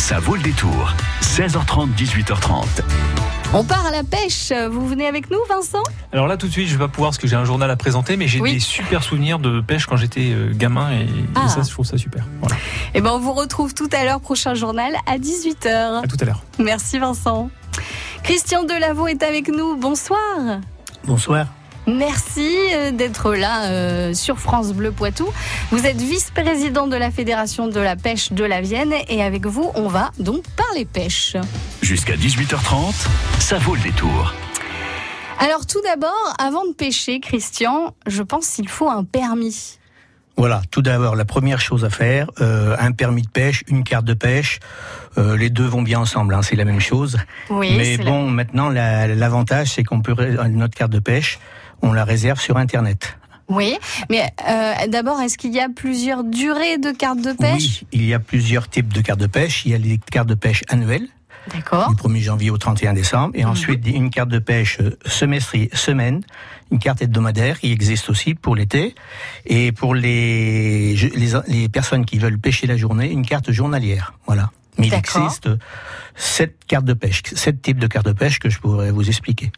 Ça vaut le détour. 16h30, 18h30. On part à la pêche. Vous venez avec nous, Vincent? Alors là, tout de suite, je vais pas pouvoir parce que j'ai un journal à présenter, mais j'ai Oui. des super souvenirs de pêche quand j'étais euh, gamin et, et Ah. ça, je trouve ça super. Voilà. Eh ben, on vous retrouve tout à l'heure, prochain journal à 18h. À tout à l'heure. Merci, Vincent. Christian Delavaux est avec nous. Bonsoir. Bonsoir. Merci euh, d'être là euh, sur France Bleu Poitou. Vous êtes vice-président de la Fédération de la pêche de la Vienne et avec vous, on va donc parler pêche. Jusqu'à 18h30, ça vaut le détour. Alors tout d'abord, avant de pêcher, Christian, je pense qu'il faut un permis. Voilà, tout d'abord, la première chose à faire, euh, un permis de pêche, une carte de pêche, euh, les deux vont bien ensemble, hein, c'est la même chose. Oui, Mais la- bon, maintenant, la- l'avantage, c'est qu'on peut, notre carte de pêche, on la réserve sur Internet. Oui, mais euh, d'abord, est-ce qu'il y a plusieurs durées de cartes de pêche? Oui, il y a plusieurs types de cartes de pêche. Il y a les cartes de pêche annuelles, D'accord. du 1er janvier au 31 décembre, et Mhm. ensuite une carte de pêche euh, semestrielle, semaine, une carte hebdomadaire qui existe aussi pour l'été, et pour les, les, les personnes qui veulent pêcher la journée, une carte journalière. Voilà. Mais il existe sept cartes de pêche, sept types de cartes de pêche que je pourrais vous expliquer.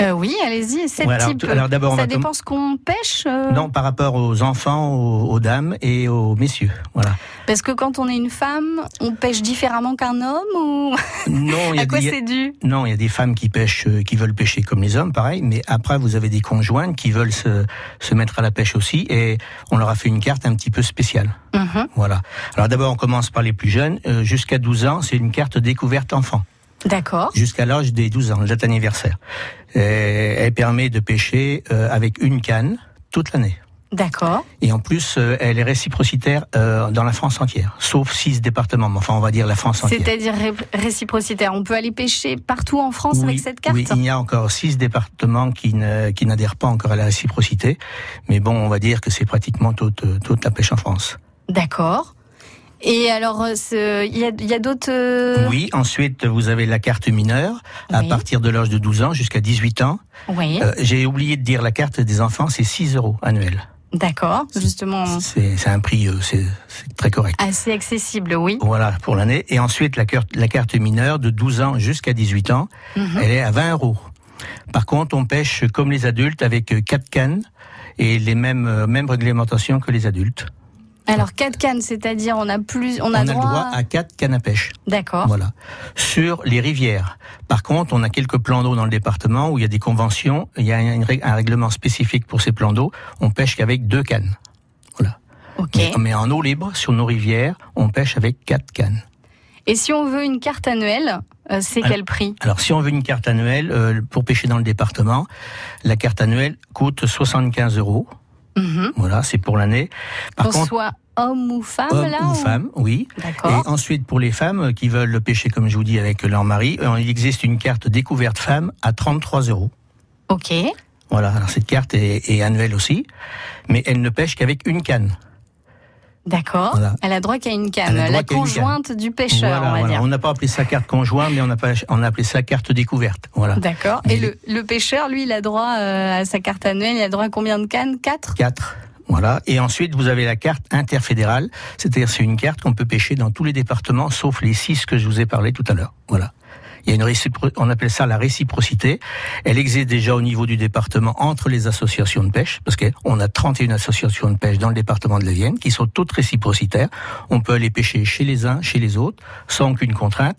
Euh, oui, allez-y. Sept types. alors d'abord, on ça dépend ce qu'on pêche. euh, Non, par rapport aux enfants, aux, aux dames et aux messieurs. Voilà. Parce que quand on est une femme, on pêche différemment qu'un homme ou Non, il y à a quoi des- c'est dû? Non, il y a des femmes qui pêchent, euh, qui veulent pêcher comme les hommes, pareil. Mais après, vous avez des conjointes qui veulent se, se mettre à la pêche aussi, et on leur a fait une carte un petit peu spéciale. Mhm. Voilà. Alors d'abord, on commence par les plus jeunes. Euh, Jusqu'à 12 ans, c'est une carte découverte enfant. D'accord. Jusqu'à l'âge des 12 ans, date anniversaire. Euh, elle permet de pêcher euh, avec une canne toute l'année. D'accord. Et en plus, euh, elle est réciprocitaire euh, dans la France entière, sauf six départements. Mais Enfin, on va dire la France entière. C'est-à-dire ré- réciprocitaire. On peut aller pêcher partout en France avec cette carte Oui, il y a encore six départements qui n'adhèrent pas encore à la réciprocité, mais bon, on va dire que c'est pratiquement toute, toute la pêche en France. D'accord. Et alors, euh, il y a, y a d'autres. euh, Oui, ensuite vous avez la carte mineure à partir de l'âge de 12 ans jusqu'à 18 ans. Oui. Euh, J'ai oublié de dire la carte des enfants, c'est 6 euros annuels. D'accord. Justement, C'est un prix, euh, c'est très correct. assez accessible, oui. Voilà pour l'année. Et ensuite la carte, la carte mineure de 12 ans jusqu'à 18 ans, Mhm. elle est à 20 euros. Par contre, on pêche comme les adultes avec quatre cannes et les mêmes mêmes réglementations que les adultes. Alors, quatre cannes, c'est-à-dire on a plus, on On a, a, droit. le droit à quatre cannes à pêche. D'accord. Voilà. Sur les rivières. Par contre, on a quelques plans d'eau dans le département où il y a des conventions, il y a un, règ- un règlement spécifique pour ces plans d'eau. On pêche qu'avec deux cannes. Voilà. Ok. Mais, mais en eau libre, sur nos rivières, on pêche avec quatre cannes. Et si on veut une carte annuelle, euh, c'est quel prix? Alors, si on veut une carte annuelle euh, pour pêcher dans le département, la carte annuelle coûte 75 euros. Mhm. Voilà, c'est pour l'année. Par Qu'on contre, soit homme ou femme, homme là ou femme, oui. Et D'accord. ensuite, pour les femmes qui veulent pêcher, comme je vous dis, avec leur mari, euh, il existe une carte découverte femme à 33 euros. Ok. Voilà, alors cette carte est, est annuelle aussi, mais elle ne pêche qu'avec une canne. D'accord. Voilà. Elle a droit qu'à une canne. La conjointe du pêcheur, Voilà, on va voilà. dire. On n'a pas appelé ça carte conjointe, mais on a, pas- on a appelé ça carte découverte. Voilà. D'accord. Et le, le pêcheur, lui, il a droit euh, à sa carte annuelle. Il a droit à combien de cannes? Quatre? Quatre. Voilà. Et ensuite, vous avez la carte interfédérale, c'est-à-dire c'est une carte qu'on peut pêcher dans tous les départements, sauf les six que je vous ai parlé tout à l'heure. Voilà. Il y a une récipro- on appelle ça la réciprocité. Elle existe déjà au niveau du département entre les associations de pêche, parce qu'on a 31 associations de pêche dans le département de la Vienne, qui sont toutes réciprocitaires. On peut aller pêcher chez les uns, chez les autres, sans aucune contrainte.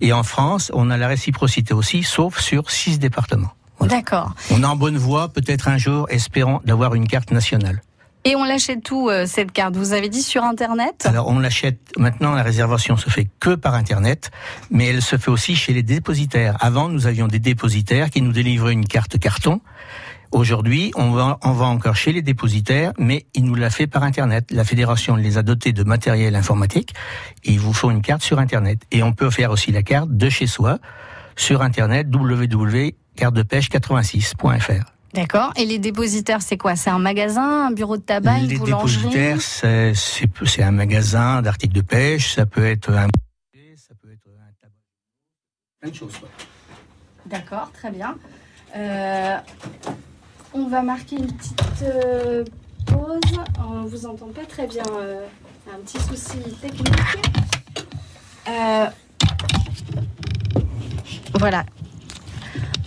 Et en France, on a la réciprocité aussi, sauf sur six départements. Voilà. D'accord. On est en bonne voie, peut-être un jour, espérons d'avoir une carte nationale. Et on l'achète où, euh, cette carte? Vous avez dit sur Internet? Alors on l'achète maintenant, la réservation se fait que par Internet, mais elle se fait aussi chez les dépositaires. Avant, nous avions des dépositaires qui nous délivraient une carte carton. Aujourd'hui, on va, on va encore chez les dépositaires, mais ils nous l'a fait par Internet. La fédération les a dotés de matériel informatique. Et ils vous font une carte sur Internet. Et on peut faire aussi la carte de chez soi sur Internet www.cartedepêche86.fr. D'accord. Et les dépositaires, c'est quoi? C'est un magasin, un bureau de tabac, une Les boulangerie? dépositaires, c'est- un magasin d'articles de pêche, ça peut être un ça peut être un tabac. Plein de choses. D'accord, très bien. Euh, on va marquer une petite euh, pause. On vous entend pas très bien. euh, un petit souci technique. Voilà.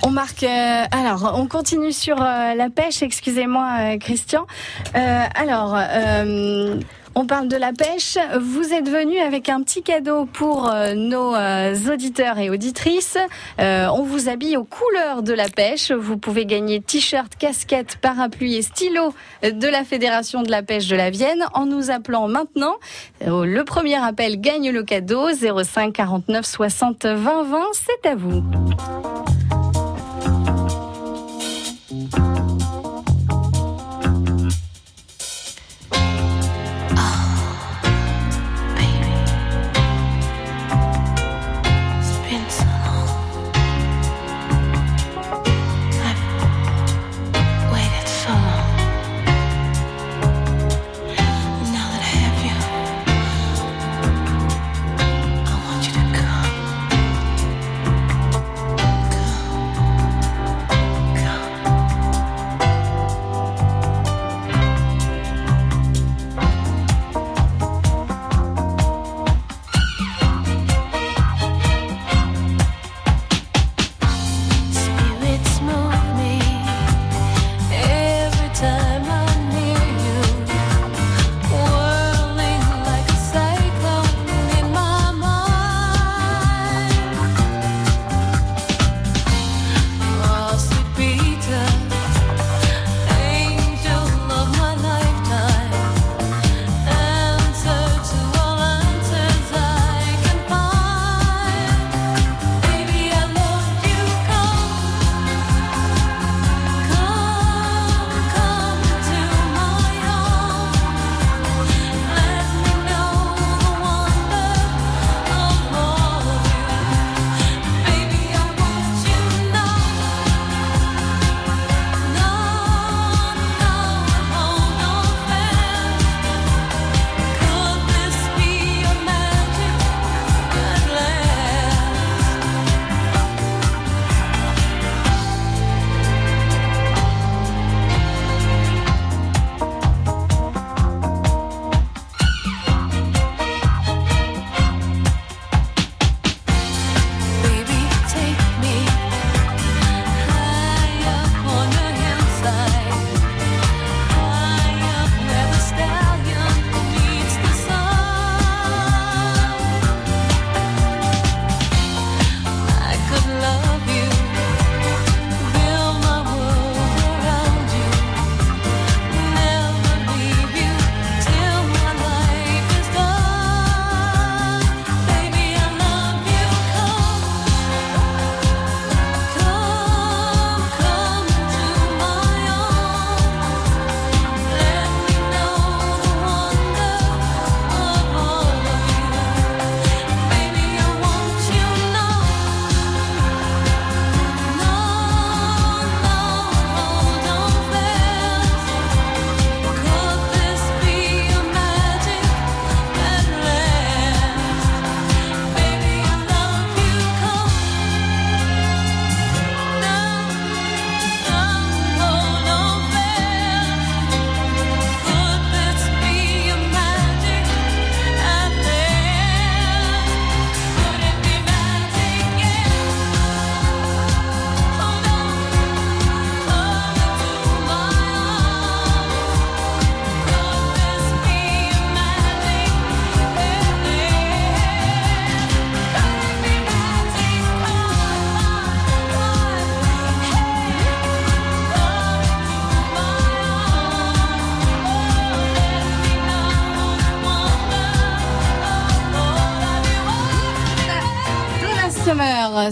On marque. euh, alors, on continue sur euh, la pêche. Excusez-moi, euh, Christian. Alors, on parle de la pêche. Vous êtes venu avec un petit cadeau pour nos auditeurs et auditrices. On vous habille aux couleurs de la pêche. Vous pouvez gagner t-shirt, casquette, parapluie et stylo de la Fédération de la pêche de la Vienne en nous appelant maintenant. Le premier appel gagne le cadeau 05 49 60 20 20. C'est à vous.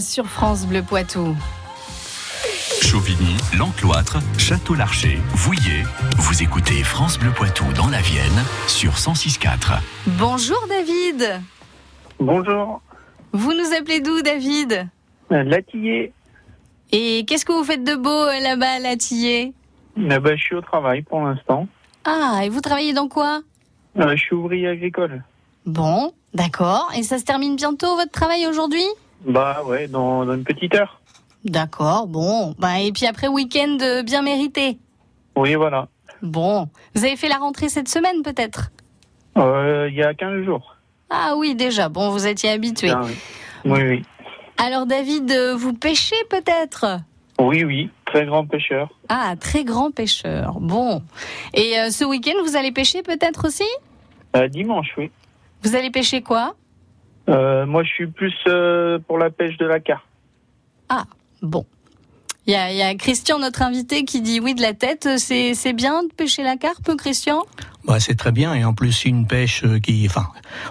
Sur France Bleu Poitou. Chauvigny, L'Encloître, Château-Larcher, Vouillé. Vous écoutez France Bleu Poitou dans la Vienne sur 106.4. Bonjour David. Bonjour, Vous nous appelez d'où David? Euh, Latillé. Et qu'est-ce que vous faites de beau euh, là-bas à Latillé Euh, bah, je suis au travail pour l'instant. Ah, et vous travaillez dans quoi? Euh, je suis ouvrier agricole. Bon, d'accord. Et ça se termine bientôt votre travail aujourd'hui? Bah ouais, dans, dans une petite heure. D'accord, bon. Bah, et puis après, week-end euh, bien mérité. Oui, voilà. Bon. Vous avez fait la rentrée cette semaine peut-être? Euh, Il y a 15 jours. Ah oui, déjà. Bon, vous étiez habitué. Ah, oui. oui, oui. Alors David, euh, vous pêchez peut-être? Oui, oui. Très grand pêcheur. Ah, très grand pêcheur. Bon. Et euh, ce week-end, vous allez pêcher peut-être aussi? Euh, dimanche, oui. Vous allez pêcher quoi? Euh, moi, je suis plus euh, pour la pêche de la carte. Bon. Il y, a, il y a Christian, notre invité, qui dit oui de la tête. C'est c'est bien de pêcher la carpe, Christian? Bah, c'est très bien et en plus c'est une pêche euh, qui, enfin,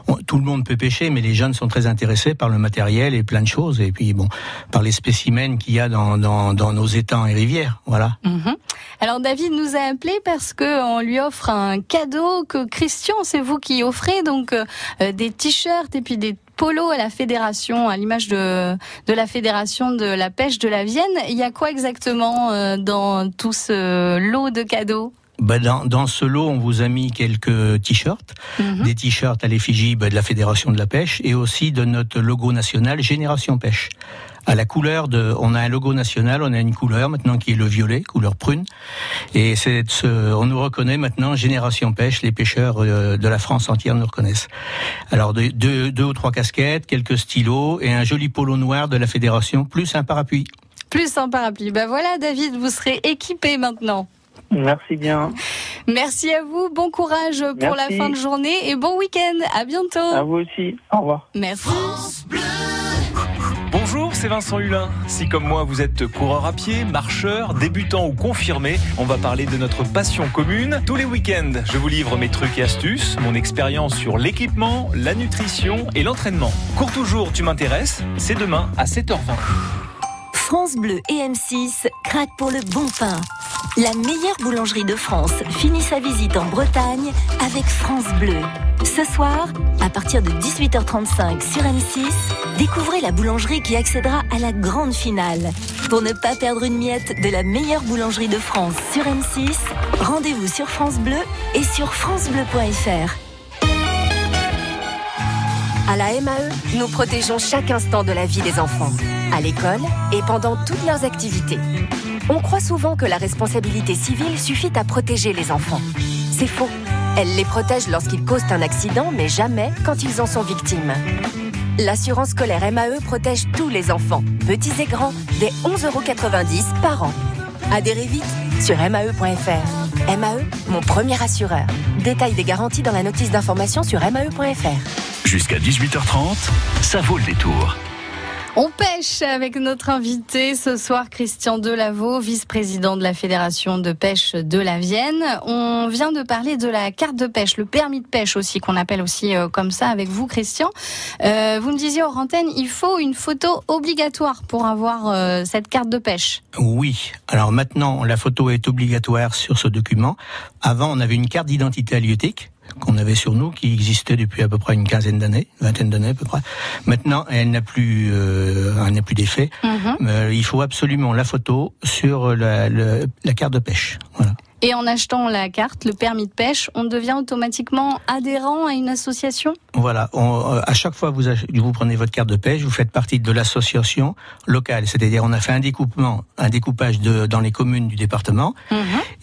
on- tout le monde peut pêcher, mais les jeunes sont très intéressés par le matériel et plein de choses et puis bon, par les spécimens qu'il y a dans, dans, dans nos étangs et rivières, voilà. Mhm. Alors David nous a appelé parce que on lui offre un cadeau que Christian, c'est vous qui offrez donc euh, des t-shirts et puis des polos à la fédération, à l'image de de la fédération de la pêche de la Vienne. Il y a quoi exactement euh, dans tout ce lot de cadeaux? Bah, dans, dans ce lot, on vous a mis quelques t-shirts, Mhm. des t-shirts à l'effigie bah, de la Fédération de la pêche et aussi de notre logo national Génération Pêche. À la couleur de, on a un logo national, on a une couleur maintenant qui est le violet, couleur prune, et c'est ce, on nous reconnaît maintenant Génération Pêche, les pêcheurs euh, de la France entière nous reconnaissent. Alors deux, deux, deux ou trois casquettes, quelques stylos et un joli polo noir de la Fédération, plus un parapluie. Plus un parapluie. Ben voilà David, vous serez équipé maintenant. Merci bien. Merci à vous, bon courage pour la fin de journée et bon week-end. À bientôt. À vous aussi. Au revoir. Merci. C'est Vincent Hulin. Si comme moi vous êtes coureur à pied, marcheur, débutant ou confirmé, on va parler de notre passion commune. Tous les week-ends, je vous livre mes trucs et astuces, mon expérience sur l'équipement, la nutrition et l'entraînement. Cours toujours, tu m'intéresses C'est demain à 7h20. France Bleu et M6 craquent pour le bon pain. La meilleure boulangerie de France finit sa visite en Bretagne avec France Bleu. Ce soir, à partir de 18h35 sur M6, découvrez la boulangerie qui accédera à la grande finale. Pour ne pas perdre une miette de la meilleure boulangerie de France sur M6, rendez-vous sur France Bleu et sur francebleu.fr. À la MAE, nous protégeons chaque instant de la vie des enfants, à l'école et pendant toutes leurs activités. On croit souvent que la responsabilité civile suffit à protéger les enfants. C'est faux. Elle les protège lorsqu'ils causent un accident, mais jamais quand ils en sont victimes. L'assurance scolaire MAE protège tous les enfants, petits et grands, dès 11,90 euros par an. Adhérez vite sur MAE.fr. MAE, mon premier assureur. Détail des garanties dans la notice d'information sur MAE.fr. Jusqu'à 18h30, ça vaut le détour. On pêche avec notre invité ce soir, Christian Delaveau, vice-président de la Fédération de pêche de la Vienne. On vient de parler de la carte de pêche, le permis de pêche aussi, qu'on appelle aussi euh, comme ça avec vous, Christian. Euh, vous me disiez hors antenne, il faut une photo obligatoire pour avoir euh, cette carte de pêche. Oui. Alors maintenant, la photo est obligatoire sur ce document. Avant, on avait une carte d'identité halieutique qu'on avait sur nous, qui existait depuis à peu près une quinzaine d'années, vingtaine d'années à peu près. Maintenant, elle n'a plus, euh, elle n'a plus d'effet. Euh, il faut absolument la photo sur la, le- la carte de pêche. Voilà. Et en achetant la carte, le permis de pêche, on devient automatiquement adhérent à une association? Voilà. On- euh, à chaque fois que vous, vous prenez votre carte de pêche, vous faites partie de l'association locale. C'est-à-dire, on a fait un découpement, un découpage de, dans les communes du département,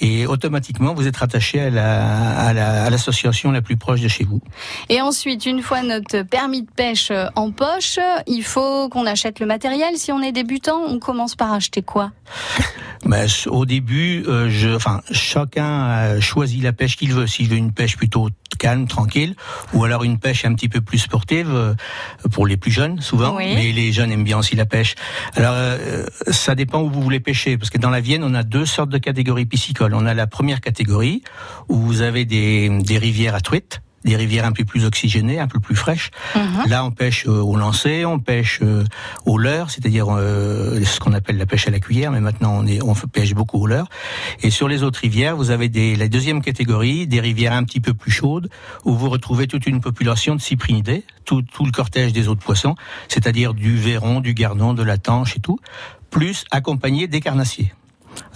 et automatiquement, vous êtes rattaché à la- à la- à l'association la, plus proche de chez vous. Et ensuite, une fois notre permis de pêche euh, en poche, il faut qu'on achète le matériel. Si on est débutant, on commence par acheter quoi? Mais c- au début, euh, je, enfin, chacun choisit la pêche qu'il veut. S'il veut une pêche plutôt calme, tranquille, ou alors une pêche un petit peu plus sportive euh, pour les plus jeunes, souvent. Oui. Mais les jeunes aiment bien aussi la pêche. Alors, euh, ça dépend où vous voulez pêcher, parce que dans la Vienne, on a deux sortes de catégories piscicoles. On a la première catégorie où vous avez des, des rivières à truites des rivières un peu plus oxygénées, un peu plus fraîches. Là, on pêche euh, au lancer, on pêche euh, au leurre, c'est-à-dire euh, ce qu'on appelle la pêche à la cuillère, mais maintenant on, est, on pêche beaucoup au leurre. Et sur les autres rivières, vous avez des, la deuxième catégorie, des rivières un petit peu plus chaudes, où vous retrouvez toute une population de cyprinidés, tout, tout le cortège des autres poissons, c'est-à-dire du verron, du gardon, de la tanche et tout, plus accompagné des carnassiers.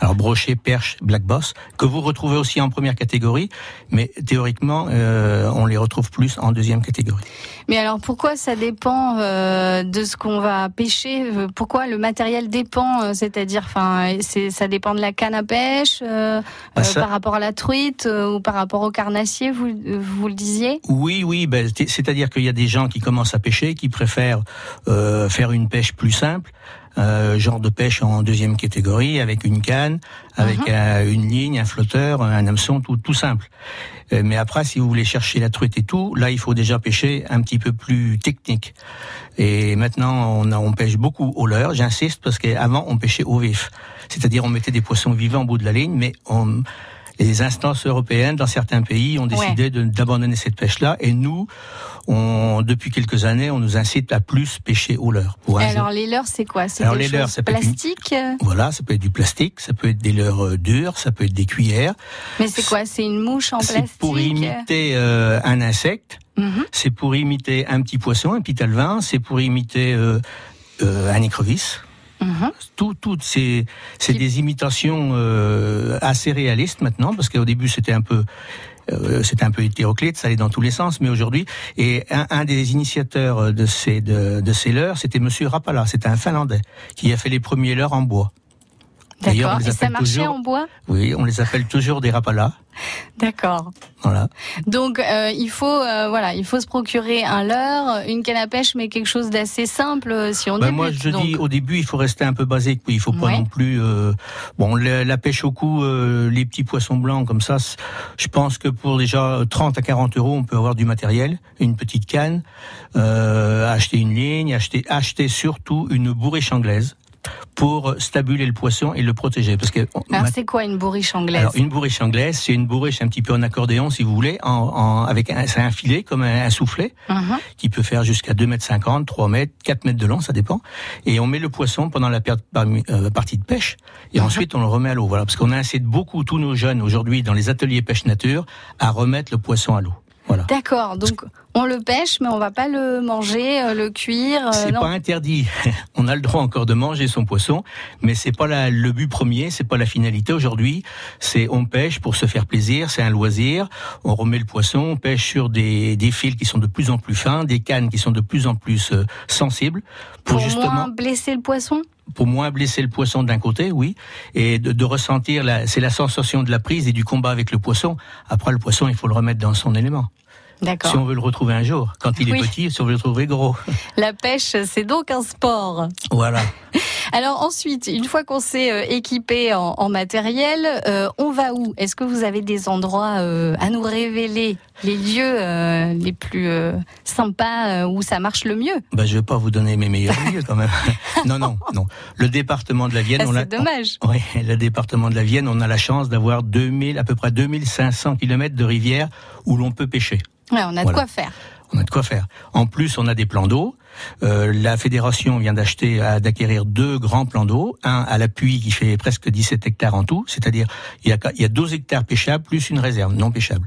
Alors brochet, perche, black boss, que vous retrouvez aussi en première catégorie, mais théoriquement, euh, on les retrouve plus en deuxième catégorie. Mais alors pourquoi ça dépend euh, de ce qu'on va pêcher? Euh, Pourquoi le matériel dépend euh, C'est-à-dire, enfin, ça dépend de la canne à pêche Bah, ça- par rapport à la truite ou par rapport au carnassier, vous vous le disiez? Oui, oui, ben, c'est- c'est-à-dire qu'il y a des gens qui commencent à pêcher, qui préfèrent faire une pêche plus simple, euh, genre de pêche en deuxième catégorie, avec une canne, avec euh, une ligne, un flotteur, un hameçon, tout, tout simple. Euh, mais après, si vous voulez chercher la truite et tout, là, il faut déjà pêcher un petit peu plus technique. Et maintenant, on, a, on pêche beaucoup au leurre, j'insiste, parce qu'avant, on pêchait au vif. C'est-à-dire, on mettait des poissons vivants au bout de la ligne, mais on, les instances européennes, dans certains pays, ont décidé d'abandonner cette pêche-là. Et nous, on, depuis quelques années, on nous incite à plus pêcher au leurre. Alors les leurres, c'est quoi? C'est des les leurres, ça euh Voilà, ça peut être du plastique, ça peut être des leurres euh, dures, ça peut être des cuillères. Mais c'est quoi? C'est une mouche en C'est plastique? pour imiter euh, un insecte, Mhm. c'est pour imiter un petit poisson, un petit alevin, c'est pour imiter euh, euh, un écrevisse. Mhm. Tout, toutes ces, c'est Qui- des imitations euh, assez réalistes maintenant, parce qu'au début c'était un peu, euh, c'était un peu hétéroclite, ça allait dans tous les sens, mais aujourd'hui, et un, un des initiateurs de ces de, de ces leurres, c'était Monsieur Rapala, c'était un Finlandais qui a fait les premiers leurres en bois. D'accord. Et ça marchait toujours- en bois? Oui, on les appelle toujours des Rapala. D'accord. Voilà. Donc euh, il faut euh, voilà, il faut se procurer un leurre, une canne à pêche, mais quelque chose d'assez simple euh, si on Ben débute. moi, je donc. dis au début, il faut rester un peu basique. Oui, il faut pas Ouais. non plus. euh, bon, la, la pêche au cou, euh, les petits poissons blancs comme ça. Je pense que pour déjà 30 à 40 euros, on peut avoir du matériel, une petite canne, euh, acheter une ligne, acheter, acheter surtout une bourriche anglaise pour stabuler le poisson et le protéger. Parce que Alors c'est quoi une bourriche anglaise alors, une bourriche anglaise, c'est une bourriche un petit peu en accordéon, si vous voulez, en, en- avec un, c'est un filet comme un, un soufflet Mhm. qui peut faire jusqu'à 2 mètres 50, 3 mètres, 4 mètres de long, ça dépend. Et on met le poisson pendant la euh, partie de pêche, et ensuite on le remet à l'eau. Voilà, parce qu'on incite beaucoup tous nos jeunes aujourd'hui dans les ateliers pêche nature à remettre le poisson à l'eau. Voilà. D'accord. Donc on le pêche, mais on va pas le manger, euh, le cuire. euh, C'est pas interdit. On a le droit encore de manger son poisson, mais c'est pas la- le but premier, c'est pas la finalité aujourd'hui. C'est on pêche pour se faire plaisir, c'est un loisir. On remet le poisson, on pêche sur des, des fils qui sont de plus en plus fins, des cannes qui sont de plus en plus euh, sensibles, pour, pour justement moins blesser le poisson? pour moins blesser le poisson d'un côté, oui, et de, de ressentir la, c'est la sensation de la prise et du combat avec le poisson. Après le poisson, il faut le remettre dans son élément. Si on veut le retrouver un jour, quand il Oui. est petit, si on veut le trouver gros. La pêche, c'est donc un sport. Voilà. Alors ensuite, une fois qu'on s'est euh, équipé en, en matériel, euh, on va où? Est-ce que vous avez des endroits euh, à nous révéler, les lieux euh, les plus sympas où ça marche le mieux? Ben, je vais pas vous donner mes meilleurs lieux quand même. non, non, non. Le département de la Vienne, Ah, on a, C'est dommage. Oui, le département de la Vienne, on a la chance d'avoir 2000, à peu près 2500 kilomètres de rivière où l'on peut pêcher. Ouais, on a de quoi faire. On a de quoi faire. En plus, on a des plans d'eau. Euh, la fédération vient d'acheter, d'acquérir deux grands plans d'eau. Un à l'appui qui fait presque 17 hectares en tout. C'est-à-dire, il y a, il y a 12 hectares pêchables plus une réserve non pêchable.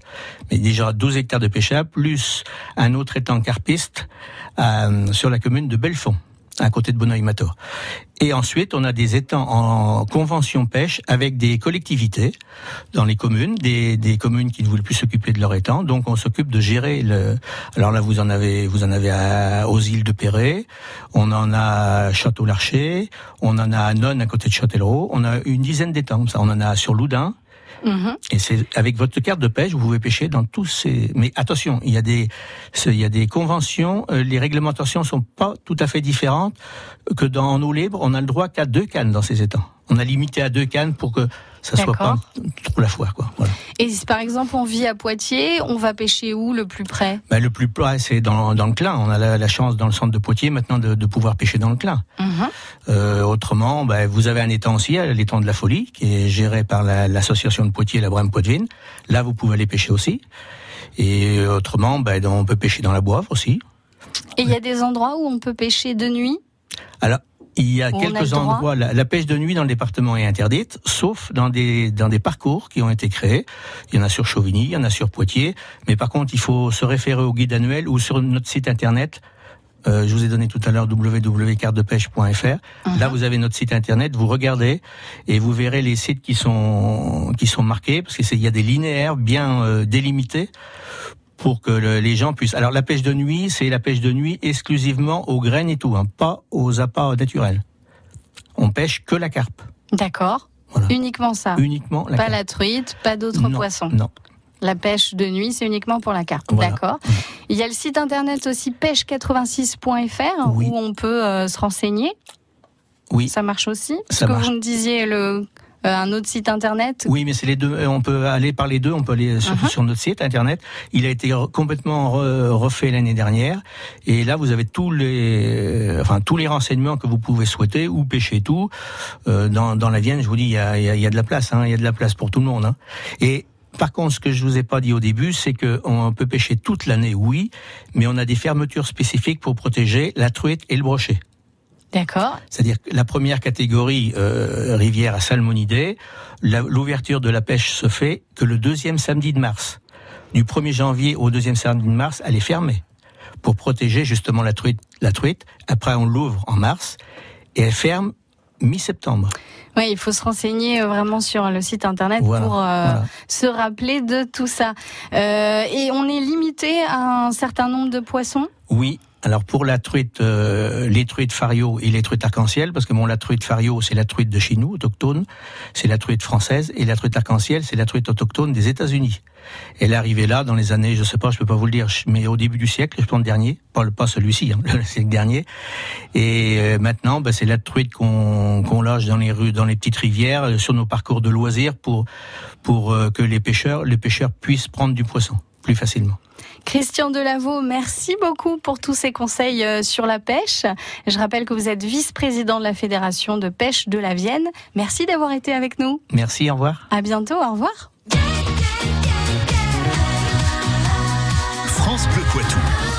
Mais déjà 12 hectares de pêchable plus un autre étang carpiste euh, sur la commune de Belfond à côté de Bonneuil-Mator. Et ensuite, on a des étangs en convention pêche avec des collectivités dans les communes, des, des communes qui ne voulaient plus s'occuper de leur étang. Donc, on s'occupe de gérer le. Alors là, vous en avez, vous en avez à- aux îles de Perret, on en a à Château-Larcher, on en a à Nonne à côté de Châtellerault. On a une dizaine d'étangs. On en a sur Loudun. Et c'est avec votre carte de pêche, vous pouvez pêcher dans tous ces. Mais attention, il y a des, il y a des conventions. euh, les réglementations sont pas tout à fait différentes que dans en eau libre. On a le droit qu'à deux cannes dans ces étangs. On a limité à deux cannes pour que ça soit pas trop la foire, quoi. Voilà. Et si par exemple on vit à Poitiers, on va pêcher où le plus près? Ben, le plus près, c'est dans, dans le Clin. On a la, la chance dans le centre de Poitiers maintenant de, de pouvoir pêcher dans le Clin. Mhm. Euh, autrement, ben, vous avez un étang aussi, euh, l'étang de la Folie, qui est géré par la- l'association de Poitiers, la Brème Poitvine. Là, vous pouvez aller pêcher aussi. Et autrement, ben, on peut pêcher dans la Boivre aussi. Et il y a des endroits où on peut pêcher de nuit? Alors, il y a quelques endroits, la, la pêche de nuit dans le département est interdite, sauf dans des, dans des parcours qui ont été créés. Il y en a sur Chauvigny, il y en a sur Poitiers. Mais par contre, il faut se référer au guide annuel ou sur notre site internet Euh, je vous ai donné tout à l'heure www.cartedepêche.fr. Là, vous avez notre site internet. Vous regardez et vous verrez les sites qui sont qui sont marqués parce que c'est il y a des linéaires bien euh, délimités pour que le- les gens puissent. Alors la pêche de nuit, c'est la pêche de nuit exclusivement aux graines et tout, hein, pas aux appâts naturels. On pêche que la carpe, D'accord. Voilà. Uniquement ça. uniquement la pas carpe. la truite, pas d'autres poissons. Non. La pêche de nuit, c'est uniquement pour la carpe. Voilà. D'accord. Il y a le site internet aussi pêche86.fr Oui. où on peut euh, se renseigner. Oui. Ça marche aussi. Parce Ça que marche. vous me disiez le, euh, un autre site internet. Oui, mais c'est les deux. euh, On peut aller par les deux. On peut aller sur, sur notre site internet. Il a été re- complètement re- refait l'année dernière. Et là, vous avez tous les, enfin tous les renseignements que vous pouvez souhaiter ou pêcher tout Euh, dans, dans la Vienne. Je vous dis, il y a, y a- y a de la place. hein. Il y a de la place pour tout le monde. hein. Et par contre, ce que je vous ai pas dit au début, c'est que on peut pêcher toute l'année, oui, mais on a des fermetures spécifiques pour protéger la truite et le brochet. D'accord. C'est-à-dire que la première catégorie, euh, rivière à salmonidés, l'ouverture de la pêche se fait que le deuxième samedi de mars. Du 1er janvier au deuxième samedi de mars, elle est fermée pour protéger justement la truite. La truite. Après, on l'ouvre en mars et elle ferme mi-septembre. Oui, il faut se renseigner euh, vraiment sur le site internet Voilà, pour euh, voilà. se rappeler de tout ça. Euh, et on est limité à un certain nombre de poissons? Oui. Alors pour la truite, euh, les truites fario et les truites arc-en-ciel, parce que bon, la truite fario, c'est la truite de chez nous, autochtone, c'est la truite française, et la truite arc-en-ciel, c'est la truite autochtone des États-Unis. Elle est arrivée là dans les années, je sais pas, je peux pas vous le dire, mais au début du siècle, je pense le dernier, pas, le- pas celui-ci, hein, le siècle dernier. Et euh, maintenant, ben, c'est la truite qu'on qu'on lâche dans les rues, dans les petites rivières, euh, sur nos parcours de loisirs, pour pour euh, que les pêcheurs, les pêcheurs puissent prendre du poisson plus facilement. Christian Delaveau, merci beaucoup pour tous ces conseils euh, sur la pêche. Je rappelle que vous êtes vice-président de la Fédération de pêche de la Vienne. Merci d'avoir été avec nous. Merci, au revoir. À bientôt, au revoir. France Bleu Poitou.